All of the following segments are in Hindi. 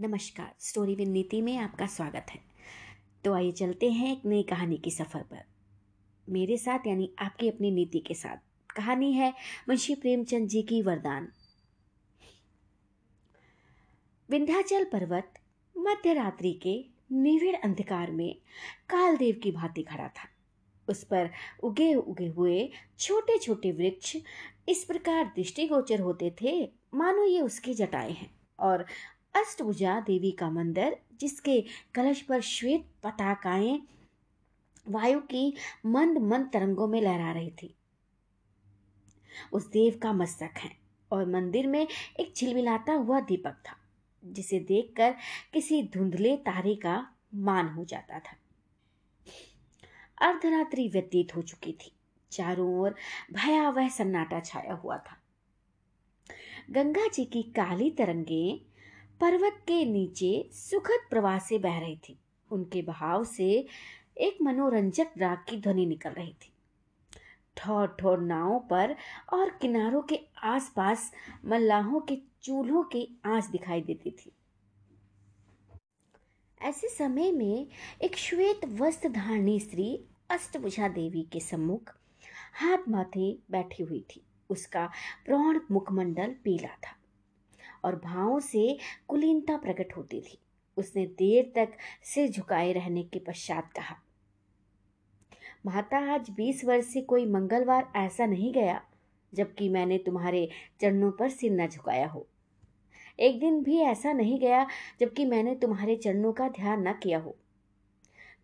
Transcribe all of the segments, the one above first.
नमस्कार, स्टोरी विद नीति में आपका स्वागत है। तो आइए चलते हैं एक नई कहानी की सफ़र पर। मेरे साथ यानी आपकी अपनी नीति के साथ कहानी है मुंशी प्रेमचंद जी की वरदान। विंध्याचल पर्वत मध्य रात्रि के निविड़ अंधकार में कालदेव की भांति खड़ा था। उस पर उगे उगे हुए छोटे छोटे वृक्ष इस प्रकार दृष्टिगोचर होते थे, मानो ये उसकी जटाएँ हैं और अष्टभुजा देवी का मंदिर, जिसके कलश पर श्वेत पताकाएँ वायु की मंद मंद तरंगों में लहरा रही थी। उस देव का मस्तक है और मंदिर में एक छिलमिलाता हुआ दीपक था, जिसे देखकर किसी धुंधले तारे का मान हो जाता था। अर्धरात्रि व्यतीत हो चुकी थी। चारों ओर भयावह सन्नाटा छाया हुआ था। गंगा जी की काली तरंगें पर्वत के नीचे सुखद प्रवाह से बह रही थी। उनके बहाव से एक मनोरंजक राग की ध्वनि निकल रही थी। ठोर ठोर नावों पर और किनारों के आसपास मल्लाहों के चूल्हों की आँच दिखाई देती थी। ऐसे समय में एक श्वेत वस्त्र धारणी स्त्री अष्टभुजा देवी के सम्मुख हाथ माथे बैठी हुई थी। उसका प्रौढ़ मुखमंडल पीला था। और भावों से कुलीनता प्रकट होती थी। उसने देर तक सिर झुकाए रहने के पश्चात कहा, माता, आज बीस वर्ष से कोई मंगलवार ऐसा नहीं गया, जबकि मैंने तुम्हारे चरणों पर सिर न झुकाया हो। एक दिन भी ऐसा नहीं गया, जबकि मैंने तुम्हारे चरणों का ध्यान न किया हो।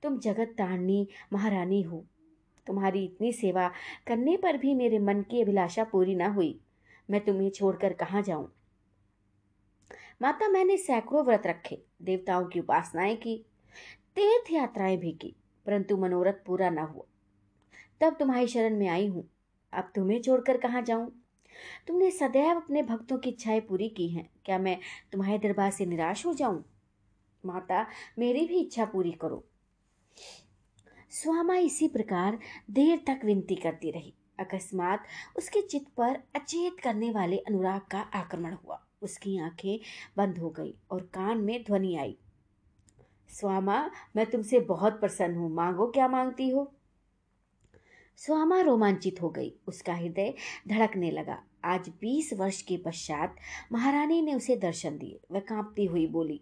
तुम जगत तारणी, महारानी हो। तुम्हारी इतनी सेवा करने पर भी मेरे मन की अभिलाषा पूरी ना हुई। मैं तुम्हें छोड़कर कहाँ जाऊँ? माता मैंने सैकड़ों व्रत रखे, देवताओं की उपासनाएँ की, तीर्थ यात्राएँ भी की, परंतु मनोरथ पूरा न हुआ। तब तुम्हारी शरण में आई हूँ। अब तुम्हें छोड़कर कहाँ जाऊँ? तुमने सदैव अपने भक्तों की इच्छाएँ पूरी की हैं। क्या मैं तुम्हारे दरबार से निराश हो जाऊँ? माता, मेरी भी इच्छा पूरी करो। स्वामा इसी प्रकार देर तक विनती करती रही। अकस्मात उसके चित्त पर अचेत करने वाले अनुराग का आक्रमण हुआ। उसकी आँखें बंद हो गई और कान में ध्वनि आई। स्वामा, मैं तुमसे बहुत प्रसन्न हूँ। मांगो क्या मांगती हो? स्वामा रोमांचित हो गई। उसका हृदय धड़कने लगा। आज बीस वर्ष के पश्चात महारानी ने उसे दर्शन दिए। वह कांपती हुई बोली,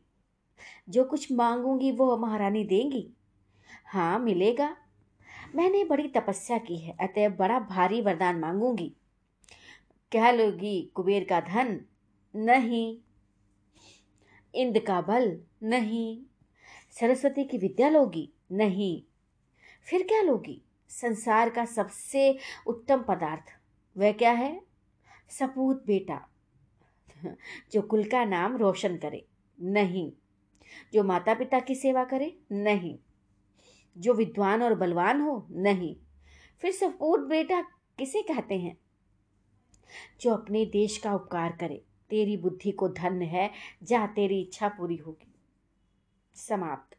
जो कुछ मांगूँगी वो महारानी देंगी? हाँ मिलेगा। मैंने बड़ी तपस्या की है, अतः बड़ा भारी वरदान मांगूँगी। कह लोगी कुबेर का धन नहीं। इंद का बल नहीं। सरस्वती की विद्या लोगी नहीं। फिर क्या लोगी? संसार का सबसे उत्तम पदार्थ। वह क्या है? सपूत बेटा, जो कुल का नाम रोशन करे। नहीं। जो माता पिता की सेवा करे। नहीं। जो विद्वान और बलवान हो। नहीं। फिर सपूत बेटा किसे कहते हैं? जो अपने देश का उपकार करे। तेरी बुद्धि को धन्य है जा तेरी इच्छा पूरी होगी। समाप्त।